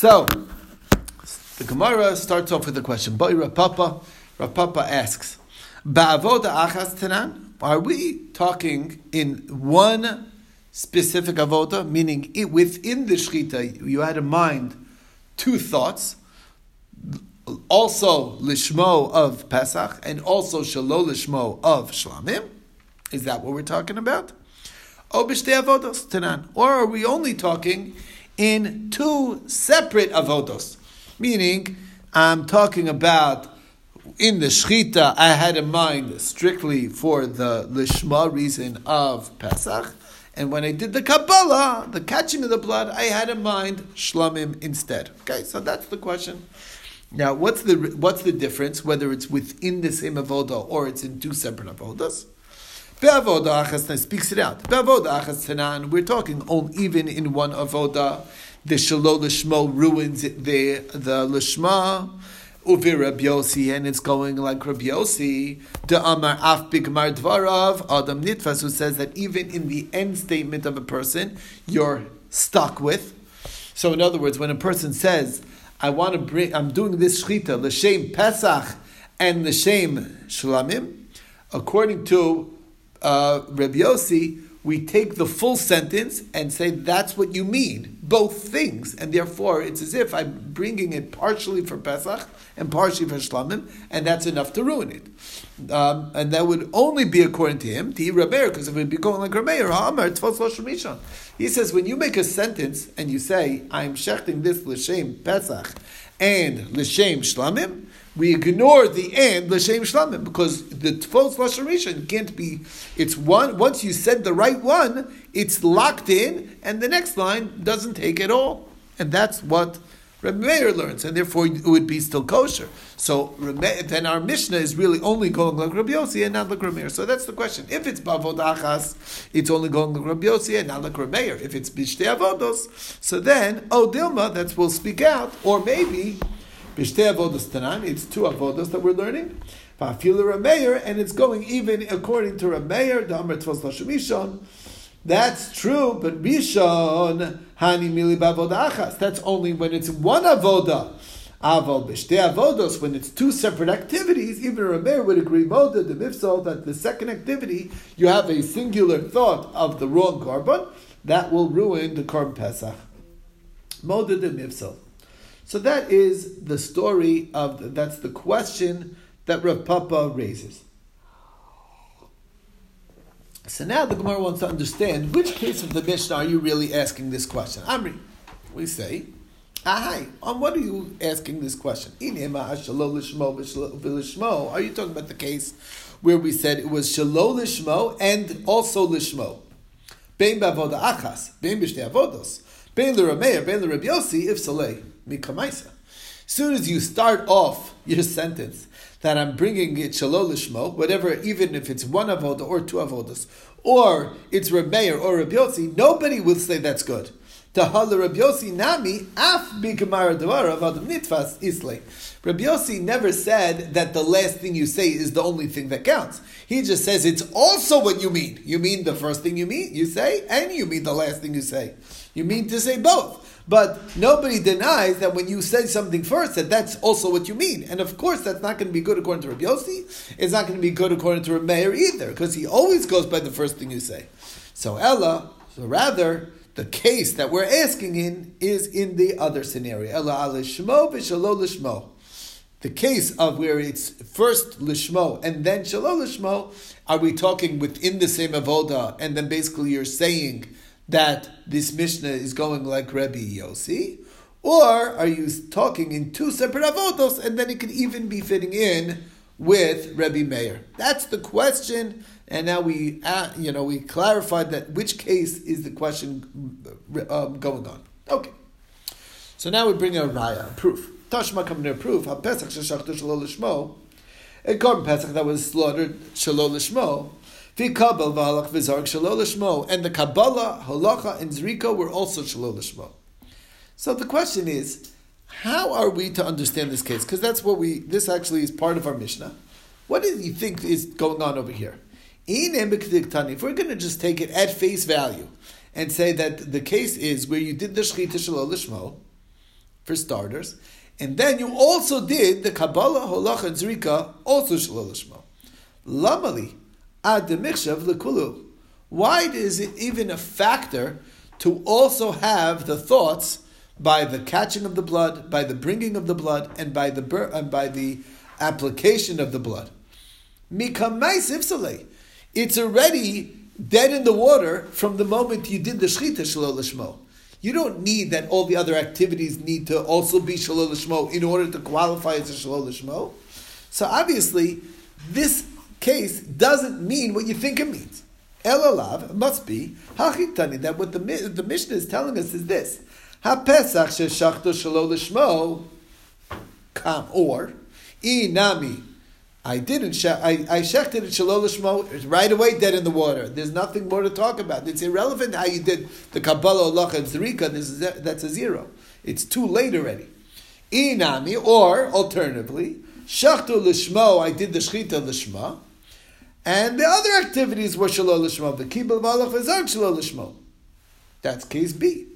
So, the Gemara starts off with a question. Boy Rav Papa, Rapapa asks, Ba'avoda achas tenan? Are we talking in one specific avoda, meaning it, within the shchita you had in mind two thoughts, also lishmo of Pesach and also shalo lishmo of Shlamim? Is that what we're talking about? Or are we only talking in two separate avodos? Meaning, I'm talking about in the shchita, I had in mind strictly for the lishma reason of Pesach, and when I did the Kabbalah, the catching of the blood, I had in mind shlamim instead. Okay, so that's the question. Now, what's the what's the difference whether it's within the same avoda or it's in two separate avodas? Be'avoda achas speaks it out. We're talking on even in one avoda. The shalol lishmo ruins there. The lishma uvi Rabbi Yossi, and it's going like Rabbi Yossi. The Amar Af Bigmar Dvarav Adam Nitfas, who says that even in the end statement of a person, you're stuck with. So, in other words, when a person says, "I want to bring, I'm doing this shchita l'shem Pesach and l'shem Shlamim," according to uh, Rabbi Yossi, we take the full sentence and say that's what you mean, both things, and therefore it's as if I'm bringing it partially for Pesach and partially for Shlamim, and that's enough to ruin it. Um, and that would only be according to him, to Rabbeir, because if it would be going like Rabbeir, he says when you make a sentence and you say, I'm shechting this l'shem Pesach and l'shem Shlamim, we ignore the end l'shem shlamim because the false lashon can't be. It's one. Once you said the right one, it's locked in, and the next line doesn't take it all, and that's what. Rabbi Meir learns, and therefore it would be still kosher. So then our Mishnah is really only going like Rabbi Yossi and not like Rabbi Meir. So that's the question. If it's bavod achas, it's only going like Rabbi Yossi and not like Rabbi Meir. If it's b'shtei avodos, so then oh Dilma, that will speak out, or maybe B'shtei avodas tanan, it's two avodas that we're learning. Va'afilu Rameir, and it's going even according to Rameir, the Amr Tvos Lashemishon. That's true, but Rishon, Hani Mili Bavoda That's only when it's one avoda. Aval b'shtei avodos, when it's two separate activities, even a Rameir would agree, Moda, the Mifsal, that the second activity, you have a singular thought of the wrong korban, that will ruin the Korban Pesach. Moda the. So that is the story of, that's the question that Rav Papa raises. So now the Gemara wants to understand which case of the Mishnah are you really asking this question? Amri, we say, Ahai, on what are you asking this question? Are you talking about the case where we said it was shalol lishmo and also lishmo? Bein bavoda achas, bein b'shtei avodos, bein l'rameir, bein l'rab Yossi, if saleh mikamaisa. Soon as you start off your sentence that I'm bringing it shalol lishmo, whatever, even if it's one avodah or two avodas, or it's Reb Meir or Yossi, nobody will say that's good. Tahal Yossi nami af bikamara devara adam nitfas isle. Yossi never said that the last thing you say is the only thing that counts. He just says it's also what you mean. You mean the first thing you mean you say, and you mean the last thing you say. You mean to say both. But nobody denies that when you say something first, that that's also what you mean. And of course, that's not going to be good according to Rabbi Yossi. It's not going to be good according to Rabbi Meir either, because he always goes by the first thing you say. So Ella, so rather, the case that we're asking in is in the other scenario. Ella alishmo v'shalo lishmo. The case of where it's first lishmo and then shalol lishmo, are we talking within the same avoda, and then basically you're saying that this Mishnah is going like Rabbi Yossi? Or are you talking in two separate avodos and then it could even be fitting in with Rabbi Meir? That's the question. And now we, uh, you know, we clarified that which case is the question um, going on. Okay. So now we bring a raya, proof. Tashma coming to proof. Ha Pesach sheshachtu shalol lishmo. A korban Pesach that was slaughtered shalol lishmo. And the Kabbalah, Halacha, and Zrika were also Shalol So the question is, how are we to understand this case? Because that's what we, this actually is part of our Mishnah. What do you think is going on over here? If we're going to just take it at face value and say that the case is where you did the Shechita Shalol Lishmo, for starters. And then you also did the Kabbalah, Holach, and Zrika, also Shalol Lishmo. Lamali, ad demichshav lekulu. Why is it even a factor to also have the thoughts by the catching of the blood, by the bringing of the blood, and by the and by the application of the blood? It's already dead in the water from the moment you did the shchita shalol lishmo. You don't need that all the other activities need to also be shalol lishmo in order to qualify as a shalol lishmo. So obviously, this case doesn't mean what you think it means. Elalav must be hachitani. That what the the Mishnah is telling us is this: HaPesach sheshachto shalol lishmo kam or inami. I didn't. Sh- I I shechted it shalol lishmo right away, dead in the water. There's nothing more to talk about. It's irrelevant how you did the Kabbalah, Allah, and is that's a zero. It's too late already. Inami, or alternatively, shachtu lishmo. I did the shchita lishma. And the other activities were shalol lishmo. The kibbutz v'halach v'zarg shalol lishmo. That's case B.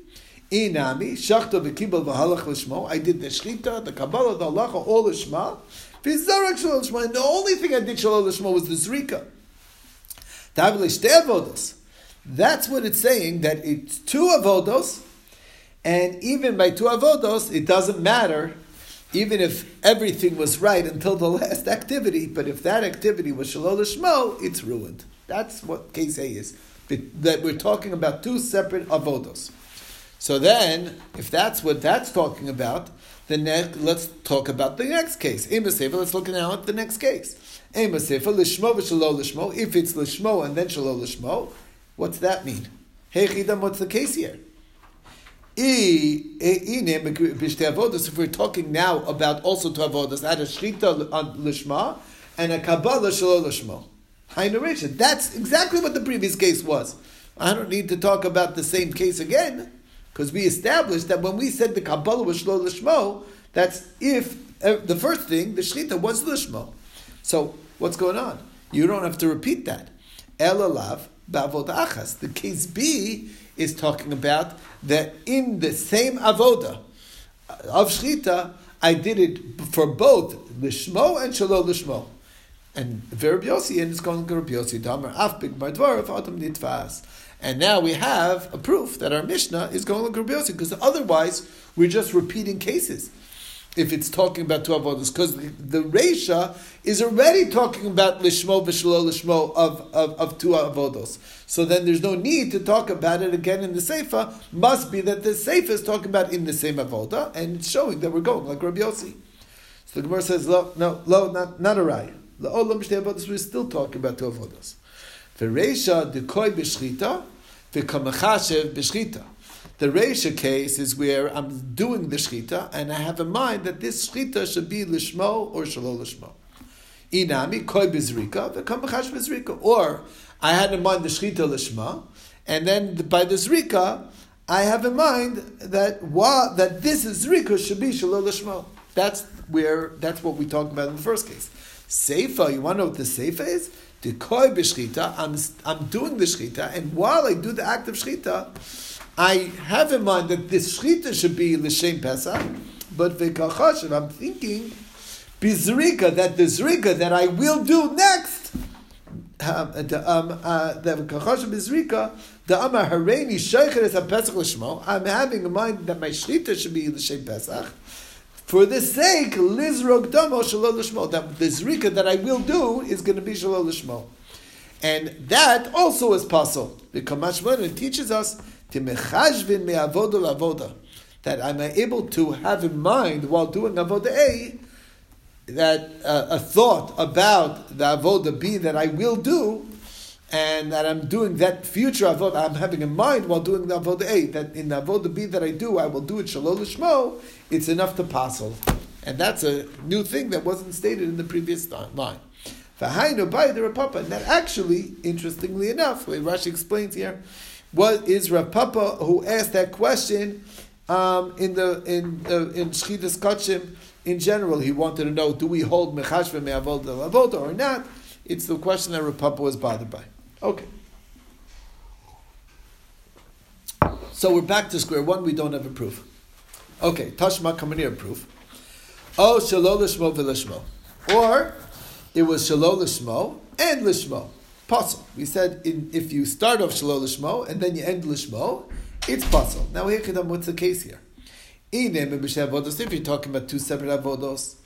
Inami shachta v'kibbutz v'halach lishmo. I did the shchita, the kabbalah, the halacha, all lishma. V'zarg shalol lishmo. And the only thing I did shalol lishmo was the zrika. That's what it's saying. That it's two avodos, and even by two avodos, it doesn't matter even if everything was right until the last activity, but if that activity was shalol shmo, it's ruined. That's what case A is. That we're talking about two separate avodos. So then, if that's what that's talking about, then next let's talk about the next case. Let's look now at the next case. If it's lishmo and then shalol lishmo, what's that mean? Hey, Chidam, what's the case here? If we're talking now about also two avodas, had a shchita lishma and a kabbalah shalol lishma. That's exactly what the previous case was. I don't need to talk about the same case again because we established that when we said the kabbalah was shalol lishmo, that's if uh, the first thing the shchita was lishmo. So what's going on? You don't have to repeat that. Elalav ba'avod achas. The case B is talking about that in the same avoda of shchita, I did it for both lishmo and shalom lishmo. And Rabbi and it's going to Rabbi Yossi, Damar af big mardvar autumn nitvas. And now we have a proof that our Mishnah is going to Rabbi because otherwise we're just repeating cases if it's talking about two avodas, because the, the Reisha is already talking about lishmo v'shalo lishmo of, of, of two avodos. So then there's no need to talk about it again in the Seifa. Must be that the Seifa is talking about in the same avoda, and it's showing that we're going like Rabbi Yossi. So the Gemara says, lo, no, lo, not, not a raya. La'olam shtei avodas, we're still talking about two avodas. V'reisha dekoy b'shchita, v'kamachashev b'shchita. The Reisha case is where I'm doing the shchita and I have in mind that this shchita should be lishmo or shalol lishmo. Inami koi bizrika v'kam b'chash bizrika. Or I had in mind the shchita lishma, and then by the zrika I have in mind that wa, that this is zrika should be shalol lishmo. That's where that's what we talked about in the first case. Seifa, you want to know what the seifa is? The b'shchita. I'm I'm doing the shchita, and while I do the act of shchita. I have in mind that this shchita should be l'shem Pesach, but v'kachashav, I'm thinking bizrika that the zrika that I will do next, um, the um, uh, the bizrika, the amar hareini sheichet es Pesach l'shmo. I'm having in mind that my shchita should be l'shem Pesach. For the sake, lizrog damo shalol l'shmo, that the zrika that I will do is going to be shalol l'shmo. And that also is possible. The Kamashman teaches us that I'm able to have in mind while doing avoda A that uh, a thought about the avoda B that I will do, and that I'm doing that future avoda I'm having in mind while doing the avoda A. That in the avoda B that I do, I will do it shalom lishmo. It's enough to passel, and that's a new thing that wasn't stated in the previous line. V'hainu by the Papa, and that actually, interestingly enough, the way Rashi explains here, what is Rav Papa who asked that question um, in the in uh, in Shchitas Kachim in general? He wanted to know: Do we hold mechashve me'avod avoda or not? It's the question that Rav Papa was bothered by. Okay. So we're back to square one. We don't have a proof. Okay, Tashma Kamanir proof. Oh, Shalol Lishmo v'Lishmo. Or it was Shalol Lishmo and Lishmo. Pasul. We said in, if you start off Shalol Lishmo and then you end Lishmo, it's pasul. Now here, what's the case here? If you're talking about two separate avodos,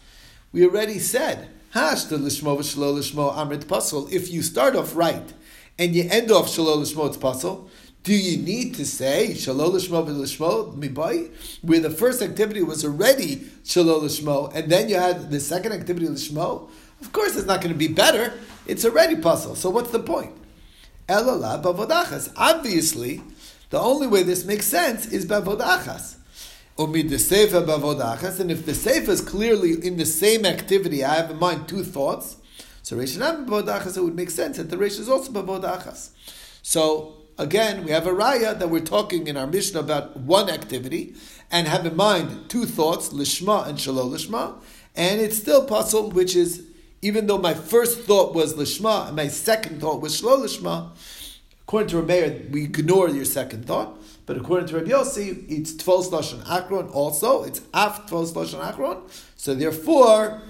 we already said Hash the Lishmo v'Shalol Lishmo Amrit Pasul. If you start off right and you end off Shalol Lishmo, it's pasul. Do you need to say Shalol Lishmo v'Lishmo mibai, where the first activity was already Shalol Lishmo, and then you had the second activity Lishmo? Of course, it's not going to be better. It's already pasul. So what's the point? Elala bavodachas. Obviously, the only way this makes sense is bavodachas. Umid the seifa bavodachas, and if the seifa is clearly in the same activity, I have in mind two thoughts. So Reshanam bavodachas, it would make sense that the Resh is also bavodachas. So again, we have a raya that we're talking in our Mishnah about one activity and have in mind two thoughts, lishma and shalom lishma, and it's still pasul, which is even though my first thought was lishma and my second thought was shalom lishma. According to Rameir, we ignore your second thought, but according to Rabbi Yossi, it's tvos lashon akron also. It's af tvos lashon akron. So therefore.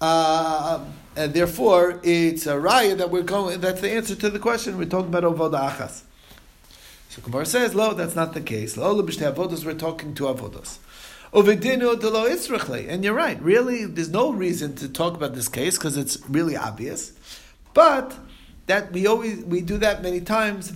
Uh, and therefore it's a raya that we're going. That's the answer to the question we're talking about avodah achas. So Gemara says, "Lo, that's not the case. Lo. We're talking to avodos." And you're right. Really, there's no reason to talk about this case because it's really obvious. But that we always we do that many times. We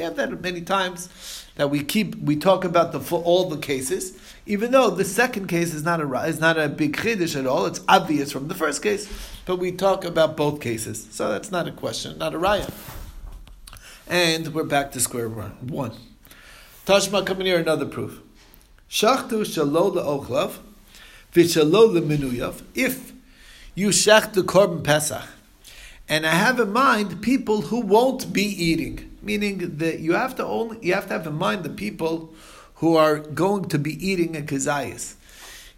have that many times that we keep we talk about the for all the cases, even though the second case is not a is not a big chiddush at all. It's obvious from the first case, but we talk about both cases, so that's not a question, not a raya. And we're back to square one. Tashma coming here another proof. Shachtu shalol le'ochlav v'shalol le'minuyav. If you shech the korban pesach. And I have in mind people who won't be eating, meaning that you have to only you have to have in mind the people who are going to be eating a kazayas.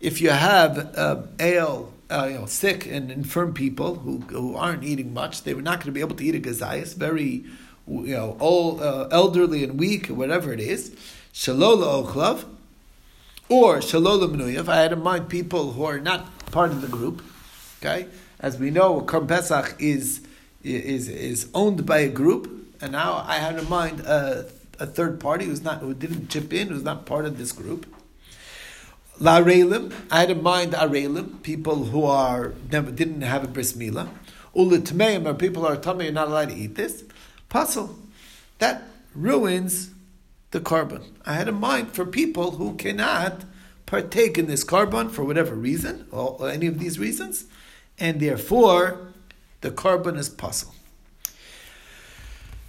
If you have uh, ale, uh, you know, sick and infirm people who, who aren't eating much, they were not going to be able to eat a kazayas. Very, you know, old, uh, elderly and weak, whatever it is. Shalola ochlav, or shalola menuyav. I had in mind people who are not part of the group. Okay, as we know, Korban Pesach is is is owned by a group, and now I had in mind a, a third party who's not who didn't chip in, who's not part of this group. La Arelim, I had in mind Arelim, people who are never didn't have a bris milah. Ula Tmeim, or people who are tummy are not allowed to eat this. Pasul, that ruins the korban. I had in mind for people who cannot partake in this korban for whatever reason, or any of these reasons, and therefore the korban is pasul.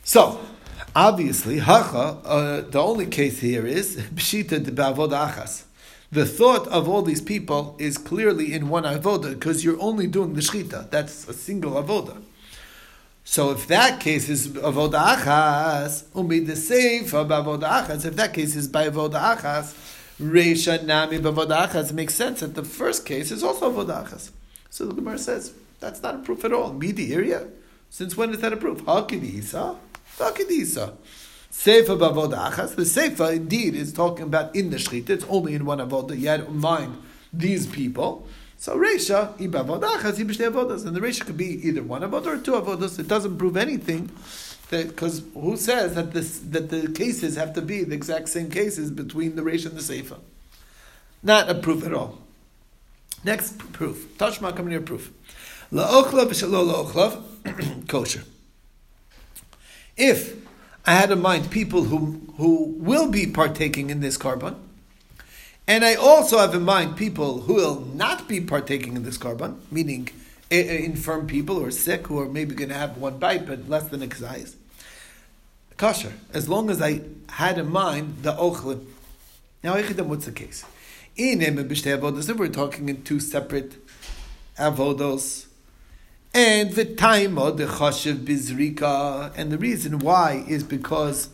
So, obviously, hacha, uh, the only case here is b'shita de achas. The thought of all these people is clearly in one avoda because you're only doing the shchita. That's a single avoda. So if that case is avoda achas, umi the seifa avoda achas. If that case is by avoda achas, reisha nami bavoda achas makes sense that the first case is also avoda achas. So the Gemara says, that's not a proof at all. Midi area? Since when is that a proof? Hakidisa? Hakidisa. Seifa bavoda achas. The seifa indeed is talking about in the shchita. It's only in one avoda. You mind these people. So Reisha, ibavodakas, ibishte avodas. And the Reisha could be either one avodah or two avodas. It doesn't prove anything. Because who says that this that the cases have to be the exact same cases between the Reisha and the Seifa? Not a proof at all. Next proof. Tashma coming here proof. La'ochlav v'shalo la'ochlav, kosher. If I had in mind people who, who will be partaking in this korban, and I also have in mind people who will not be partaking in this korban, meaning eh, eh, infirm people or sick who are maybe going to have one bite but less than a kazayas. Kosher, as long as I had in mind the ochlim. Now, what's the case? In avodos, we're talking in two separate avodos. And the time of the chashiv bizrika, and the reason why is because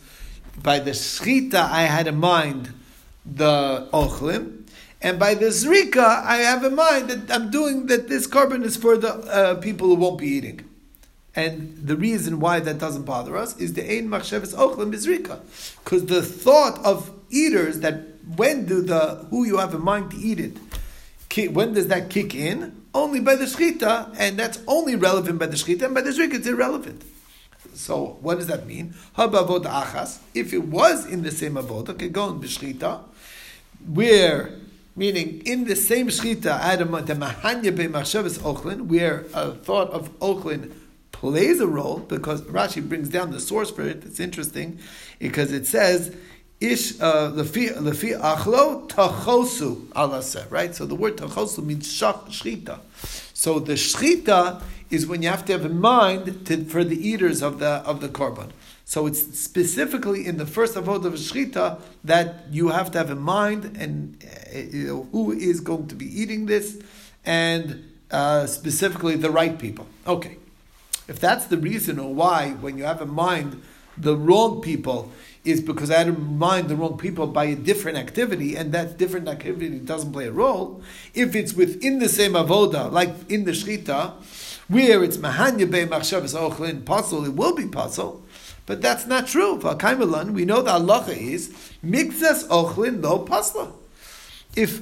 by the shchita I had in mind the ochlim, and by the zrika I have in mind that I'm doing that this korban is for the uh, people who won't be eating. And the reason why that doesn't bother us is the ein machshavas ochlim bizrika, because the thought of eaters that when do the who you have in mind to eat it, when does that kick in? Only by the shchita, and that's only relevant by the shchita, and by the zrika it's irrelevant. So what does that mean? Achas. If it was in the same avoda, could go in b'shchita, where meaning in the same shchita, Adam the mahanya be machshavas where a thought of ochlin plays a role because Rashi brings down the source for it. It's interesting because it says ish uh, lefi achlo tachosu alase right. So the word tachosu means shchita. So the shchita is when you have to have in mind to, for the eaters of the of the korban. So it's specifically in the first avodah of shchita that you have to have in mind and uh, you know, who is going to be eating this, and uh, specifically the right people. Okay, if that's the reason or why when you have in mind the wrong people is because I had in mind the wrong people by a different activity, and that different activity doesn't play a role. If it's within the same avoda, like in the shchita, where it's mahanya be machshavas ochlin pasul, it will be pasul. But that's not true. For We know the halacha is mixas ochlin no pasla. If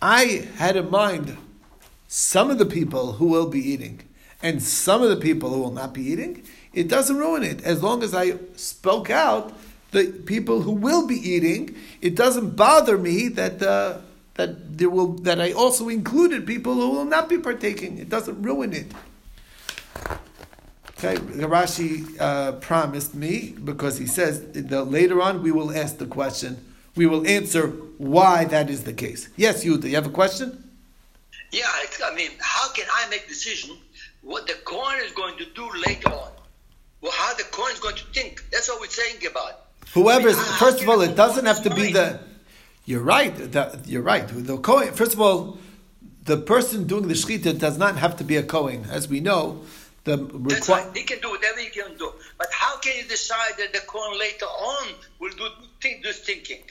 I had in mind some of the people who will be eating and some of the people who will not be eating, it doesn't ruin it. As long as I spoke out the people who will be eating, it doesn't bother me that uh, that there will that I also included people who will not be partaking. It doesn't ruin it. Okay, Rashi uh, promised me because he says that later on we will ask the question. We will answer why that is the case. Yes, you. Do you have a question? Yeah, I mean, how can I make decision what the Kohen is going to do later on? Well, how the Kohen is going to think? That's what we're saying about. Whoever, I mean, first of all, it doesn't have to be the. You're right. The, you're right. The Kohen. First of all, the person doing the shechita does not have to be a Kohen, as we know. The requ- right. He can do whatever he can do. But how can you decide that the Kohen later on will do think, this thinking?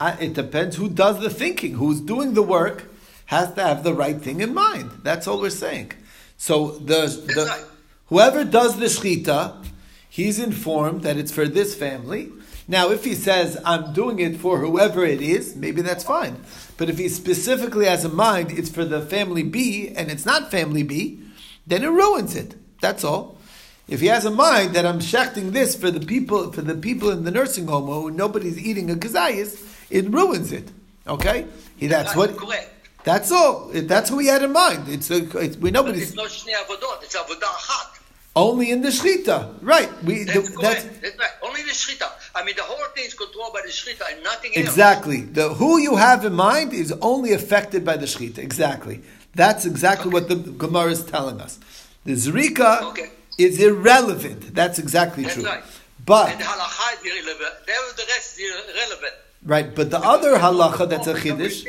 Uh, it depends who does the thinking. Who's doing the work has to have the right thing in mind. That's all we're saying. So the, the right. whoever does the shechita, he's informed that it's for this family. Now, if he says, I'm doing it for whoever it is, maybe that's fine. But if he specifically has in mind it's for the family B and it's not family B, then it ruins it. That's all. If he has a mind that I'm shechting this for the people for the people in the nursing home who nobody's eating a kazayas, it ruins it. Okay, he, that's what. That's all. That's who he had in mind. It's, a, it's we know, it's not avodot. It's avodah Only in the shchita, right? We that's, the, that's, that's right. Only the shchita. I mean, the whole thing is controlled by the shchita and nothing else. Exactly. The who you have in mind is only affected by the shchita. Exactly. That's exactly okay. what the Gemara is telling us. The zrika okay. is irrelevant. That's exactly That's true. Right. But and the halacha is irrelevant. The rest is irrelevant. Right, but the other halacha that's a chiddush,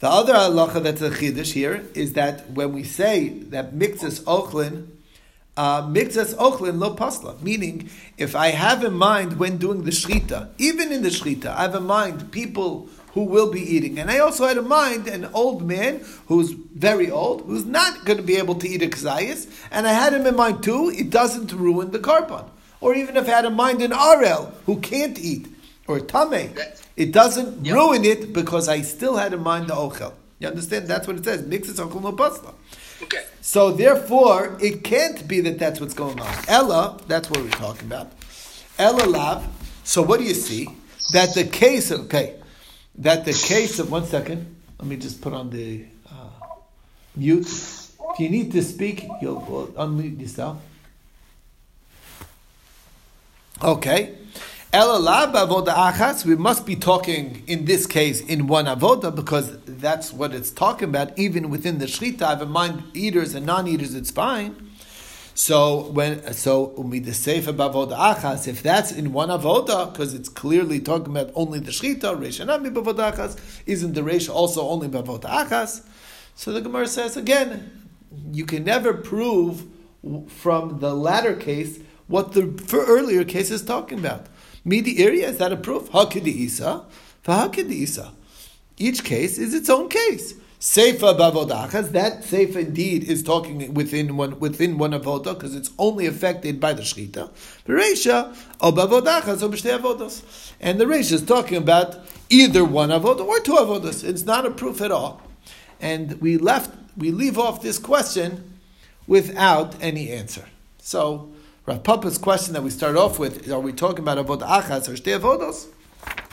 the other halacha that's a chiddush here is that when we say that mixes ochlin, uh, mixes ochlin lo pasla, meaning if I have in mind when doing the shchita, even in the shchita, I have in mind people who will be eating. And I also had in mind an old man who's very old, who's not going to be able to eat a kazayas, and I had him in mind too, it doesn't ruin the korban. Or even if I had in mind an arel who can't eat, or tame, it doesn't yep. ruin it because I still had in mind the ochel. You understand? That's what it says. Mixes ochel no pasla. Okay. So therefore, it can't be that that's what's going on. Ella, that's what we're talking about. Ella lav. So what do you see? That the case, okay, that the case of one second. Let me just put on the uh, mute. If you need to speak, you'll unmute yourself. Okay. We must be talking in this case in one avoda because that's what it's talking about. Even within the shechita, I have in mind eaters and non-eaters. It's fine. So when so umidesefa bavoda achas, if that's in one avoda, because it's clearly talking about only the shchita, reshanami bavoda achas, isn't the resh also only bavoda achas? So the Gemara says again, you can never prove from the latter case what the earlier case is talking about. Midi area is that a proof? For hakidisa. Each case is its own case. Seifa bavodachas, that seifa indeed is talking within one within one avodah because it's only affected by the shechita. Reisha o bavodachas avodas, and the reisha is talking about either one avodah or two avodas. It's not a proof at all, and we left we leave off this question without any answer. So Rav Papa's question that we start off with Are we talking about avodah or shtei avodos?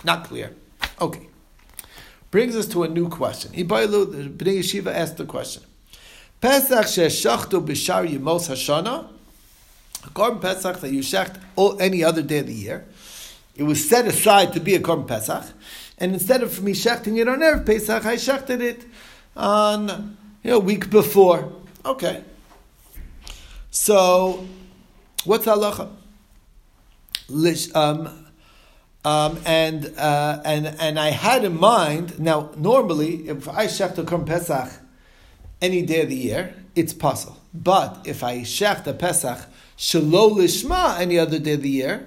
Not clear. Okay brings us to a new question. Ibailu, the Bnei Yeshiva asked the question. Pesach sheshachtu b'shar yimos hashana, a korban Pesach that you shecht any other day of the year, it was set aside to be a korban Pesach, and instead of me shechting it on Erev Pesach, I shechted it on you know, a week before. Okay. So, what's halacha? Um, um, and uh, and and I had in mind now. Normally, if I shecht a Korban Pesach any day of the year, it's possible. But if I shecht a Pesach shelo lishma any other day of the year,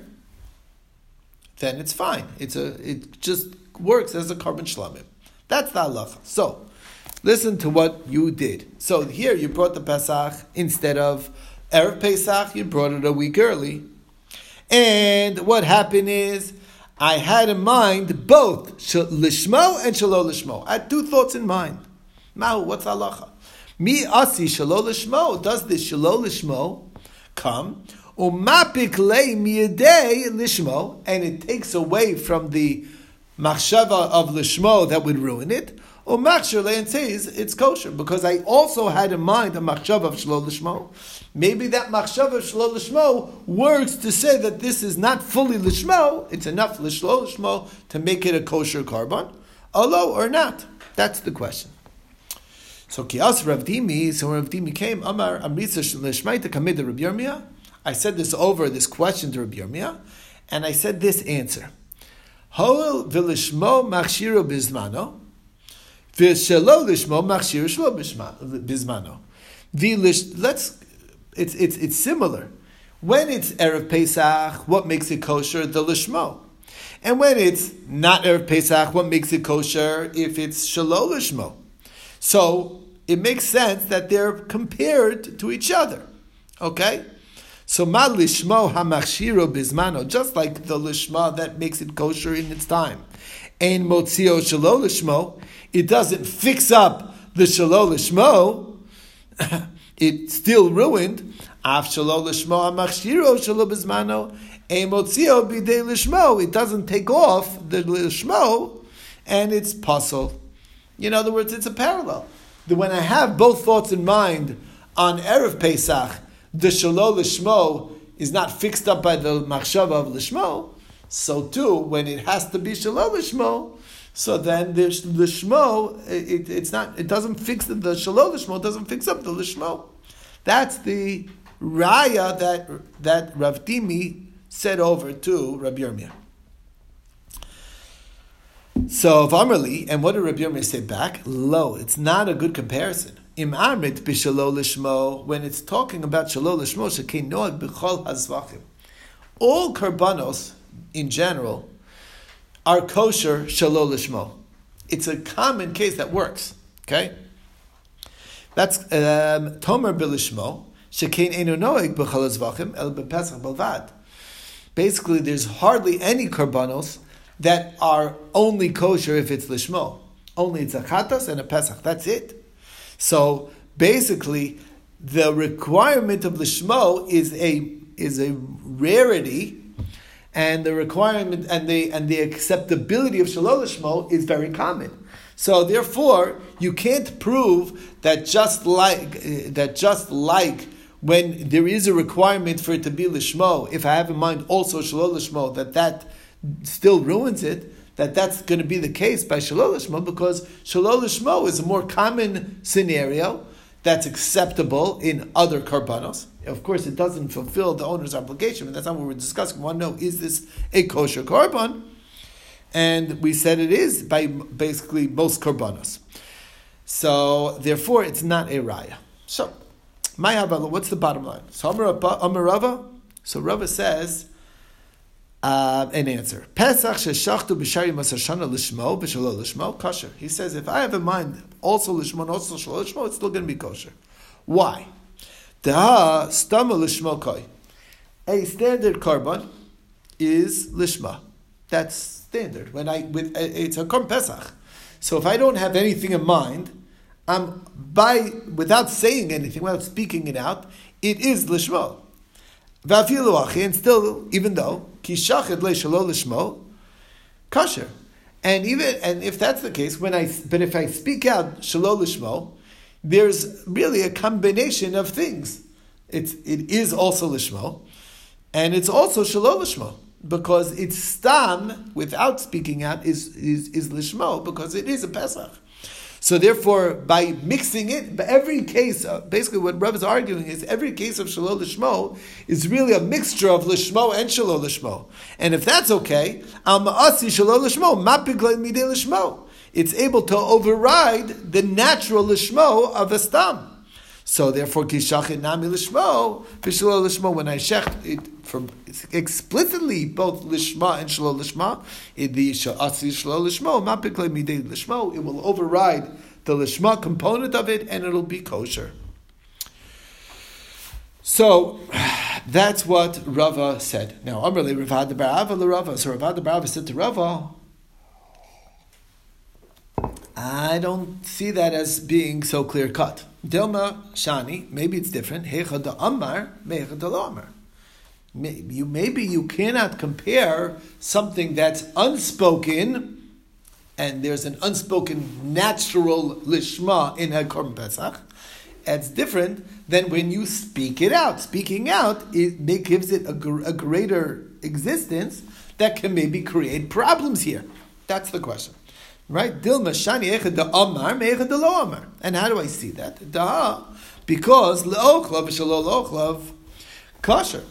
then it's fine. It's a it just works as a korban shlamim. That's the halacha. So, listen to what you did. So here you brought the Pesach instead of erev Pesach. You brought it a week early, and what happened is I had in mind both lishmo and shalo lishmo. I had two thoughts in mind. Mahu, what's halacha? Mi asi shalo lishmo. Does this shalo lishmo come? Umapik le miyadei lishmo, and it takes away from the machshava of lishmo that would ruin it. Or machshava and says it's kosher because I also had in mind a machshava of shlo lishmo. Maybe that machshava of shlo lishmo works to say that this is not fully lishmo. It's enough lishlo lishmo to make it a kosher korban, although or not. That's the question. So kias Rav Dimi, so Rav Dimi came, Amar Amritza Lishmaita Kamid Rabbi Yirmiyah. I said this over, this question to Rabbi Yirmiyah, and I said this answer. Hol v'lishmo machshiro bizmano, V'shelo lishmo machshir shlo bismano. Let's. It's it's it's similar. When it's erev Pesach, what makes it kosher? The lishmo. And when it's not erev Pesach, what makes it kosher? If it's shelo lishmo. So it makes sense that they're compared to each other. Okay. So ma lishmo hamachshiro bismano, just like the lishma that makes it kosher in its time. Ein motzio shelo lishmo, it doesn't fix up the shalol lishmo, it still ruined. Af shalol lishmo amachshiro shalol bizmano emotzio bidei lishmo. It doesn't take off the lishmo, and it's pasul. In other words, it's a parallel. That When I have both thoughts in mind on erev Pesach, the shalol lishmo is not fixed up by the machshava of lishmo. So too, when it has to be shalol lishmo, so then the, the shmo, it, it's not, it doesn't fix the, the shalom lishmo doesn't fix up the lishmo. That's the raya that that Rav Dimi said over to Rabbi Yirmiyah. So Vamrli, and what did Rabbi Yirmiyah say back? Lo, it's not a good comparison. Im amrit b'shalol lishmo, when it's talking about shalol lishmo, shekein noag b'chol hazvachim. All karbanos, in general, are kosher shalol lishmo. It's a common case that works. Okay, that's um, tomer bilishmo shekein enu noeg b'chalas vachim el b'pesach balvad. Basically, there's hardly any karbanos that are only kosher if it's lishmo. Only it's a chatas and a pesach. That's it. So basically, the requirement of lishmo is a is a rarity and the requirement and the and the acceptability of shalol lishmo is very common. So therefore, you can't prove that just like uh, that just like when there is a requirement for it to be lishmo, if I have in mind also shalol lishmo, that that still ruins it. That that's going to be the case by shalol lishmo because shalol lishmo is a more common scenario that's acceptable in other karbanos. Of course, it doesn't fulfill the owner's obligation, but that's not what we're discussing. We want to know is this a kosher korban? And we said it is by basically most korbanos. So therefore, it's not a raya. So, my what's the bottom line? So Amar Rava. So Rava says Uh, an answer. Pesach sheshachtu b'shari masashana lishmo b'shalo lishmo kosher. He says if I have in mind also lishma, also shalo lishmo, it's still going to be kosher. Why? Da stama lishma koi. A standard korban is lishma. That's standard. When I with it's a pesach. So if I don't have anything in mind, I'm by without saying anything, without speaking it out, it is lishmo. And still, even though kishached le lishmo, kosher. And even and if that's the case, when I but if I speak out shalo lishmo, there's really a combination of things. It's it is also lishmo, and it's also shalo lishmo because it's stam without speaking out is is, is lishmo because it is a pesach. So therefore, by mixing it, but every case, basically what Rav is arguing is every case of Shalom Lishmo is really a mixture of Lishmo and Shalom Lishmo. And if that's okay, Al Ma'asi Shalom Lishmo, Mapiglay Midei Lishmo. It's able to override the natural Lishmo of a stam. So therefore, kishachet nami lishmo, v'shlo lishmo. When I shecht it from explicitly both lishma and shlo lishma, in the sha'asi shlo lishmo, mapikle midei lishmo, it will override the lishma component of it, and it'll be kosher. So that's what Rava said. Now, Amrli Ravad Barava Rava. So Ravad Barava said to Rava, I don't see that as being so clear cut. Dilma Shani, maybe it's different. Amar, Amar. You, maybe you cannot compare something that's unspoken, and there's an unspoken natural lishma in a Korban Pesach. It's different than when you speak it out. Speaking out it gives it a, a greater existence that can maybe create problems here. That's the question. Right? Dilma shani echad da amar me'echad da lo amar. And how do I see that? Da, because le'ochlav v'shalo le'ochlav kosher.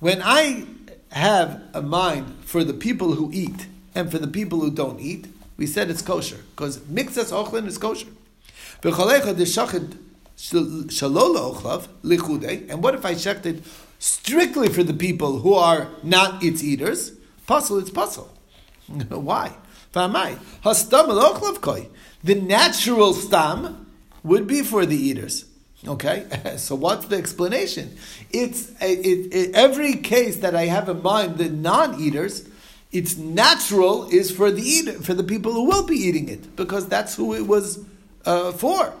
When I have a mind for the people who eat and for the people who don't eat, we said it's kosher because mixas ochlin is kosher. And what if I checked it strictly for the people who are not its eaters? Pasul, it's pasul. Why? The natural stam would be for the eaters. Okay, so what's the explanation? It's it, it, every case that I have in mind, the non-eaters, it's natural is for the eater, for the people who will be eating it, because that's who it was uh, for.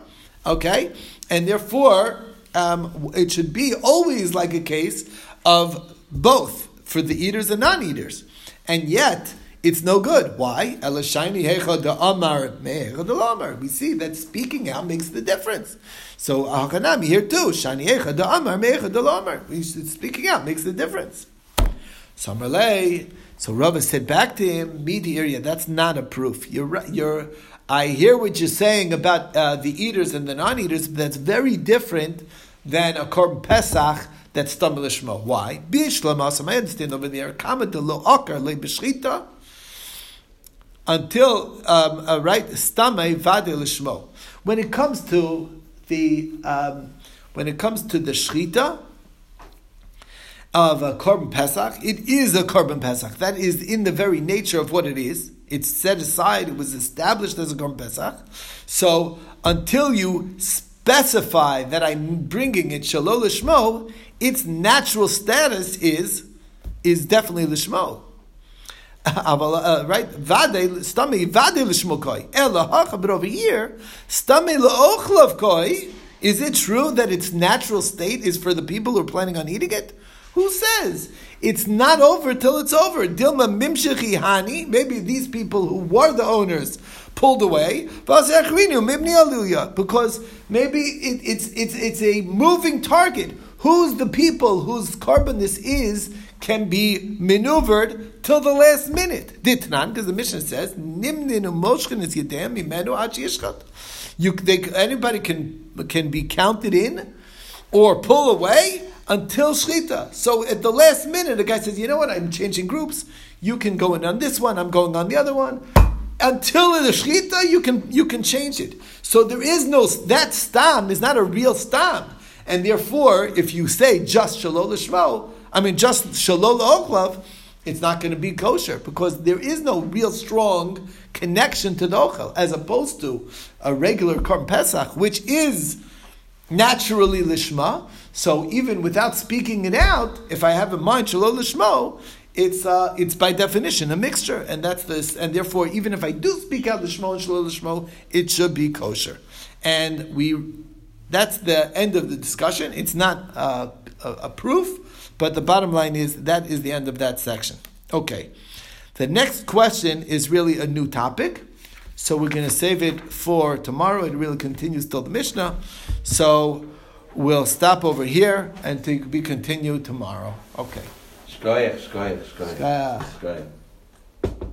Okay, and therefore um, it should be always like a case of both for the eaters and non-eaters, and yet it's no good. Why? We see that speaking out makes the difference. So Hakanami here too. Shani da amar Speaking out makes the difference. Samarley. So Rava said back to him, Midi area, that's not a proof. You're you're I hear what you're saying about uh, the eaters and the non-eaters, but that's very different than a korban pesach that's stumble Why? I understand over there. Kama de lo akar le until um, uh, right stamei vade lishmo. When it comes to the um, when it comes to the shchita of a korban pesach, it is a korban pesach. That is in the very nature of what it is. It's set aside. It was established as a korban pesach. So until you specify that I'm bringing it shalol lishmo, its natural status is is definitely lishmo. Right? Vade stami vade l'shmokoi. Ela hacha, but over here, stami le'ochlav koi. Is it true that its natural state is for the people who are planning on eating it? Who says it's not over till it's over? Dilma mimshechi hani. Maybe these people who were the owners pulled away. Because maybe it, it's it's it's a moving target. Who's the people whose korban this is can be maneuvered till the last minute. Ditnan, because the Mishnah says, moshkin is yedem imenu You, they, anybody can can be counted in or pull away until shchita. So at the last minute, the guy says, "You know what? I'm changing groups. You can go in on this one. I'm going on the other one." Until the shchita, you can you can change it. So there is no that stam is not a real stam, and therefore, if you say just shalol lishmo, I mean, just shalol ochlav, it's not going to be kosher because there is no real strong connection to the ochel, as opposed to a regular korban pesach, which is naturally lishma. So even without speaking it out, if I have in mind shalom lishmo, it's uh, it's by definition a mixture, and that's this. And therefore, even if I do speak out lishmo and shalom lishmo, it should be kosher. And we, that's the end of the discussion. It's not uh, a, a proof, but the bottom line is that is the end of that section. Okay. The next question is really a new topic. So we're going to save it for tomorrow. It really continues till the Mishnah. So we'll stop over here and to be continued tomorrow. Okay. Shkoyach, shkoyach. Shkoyach. Shkoyach.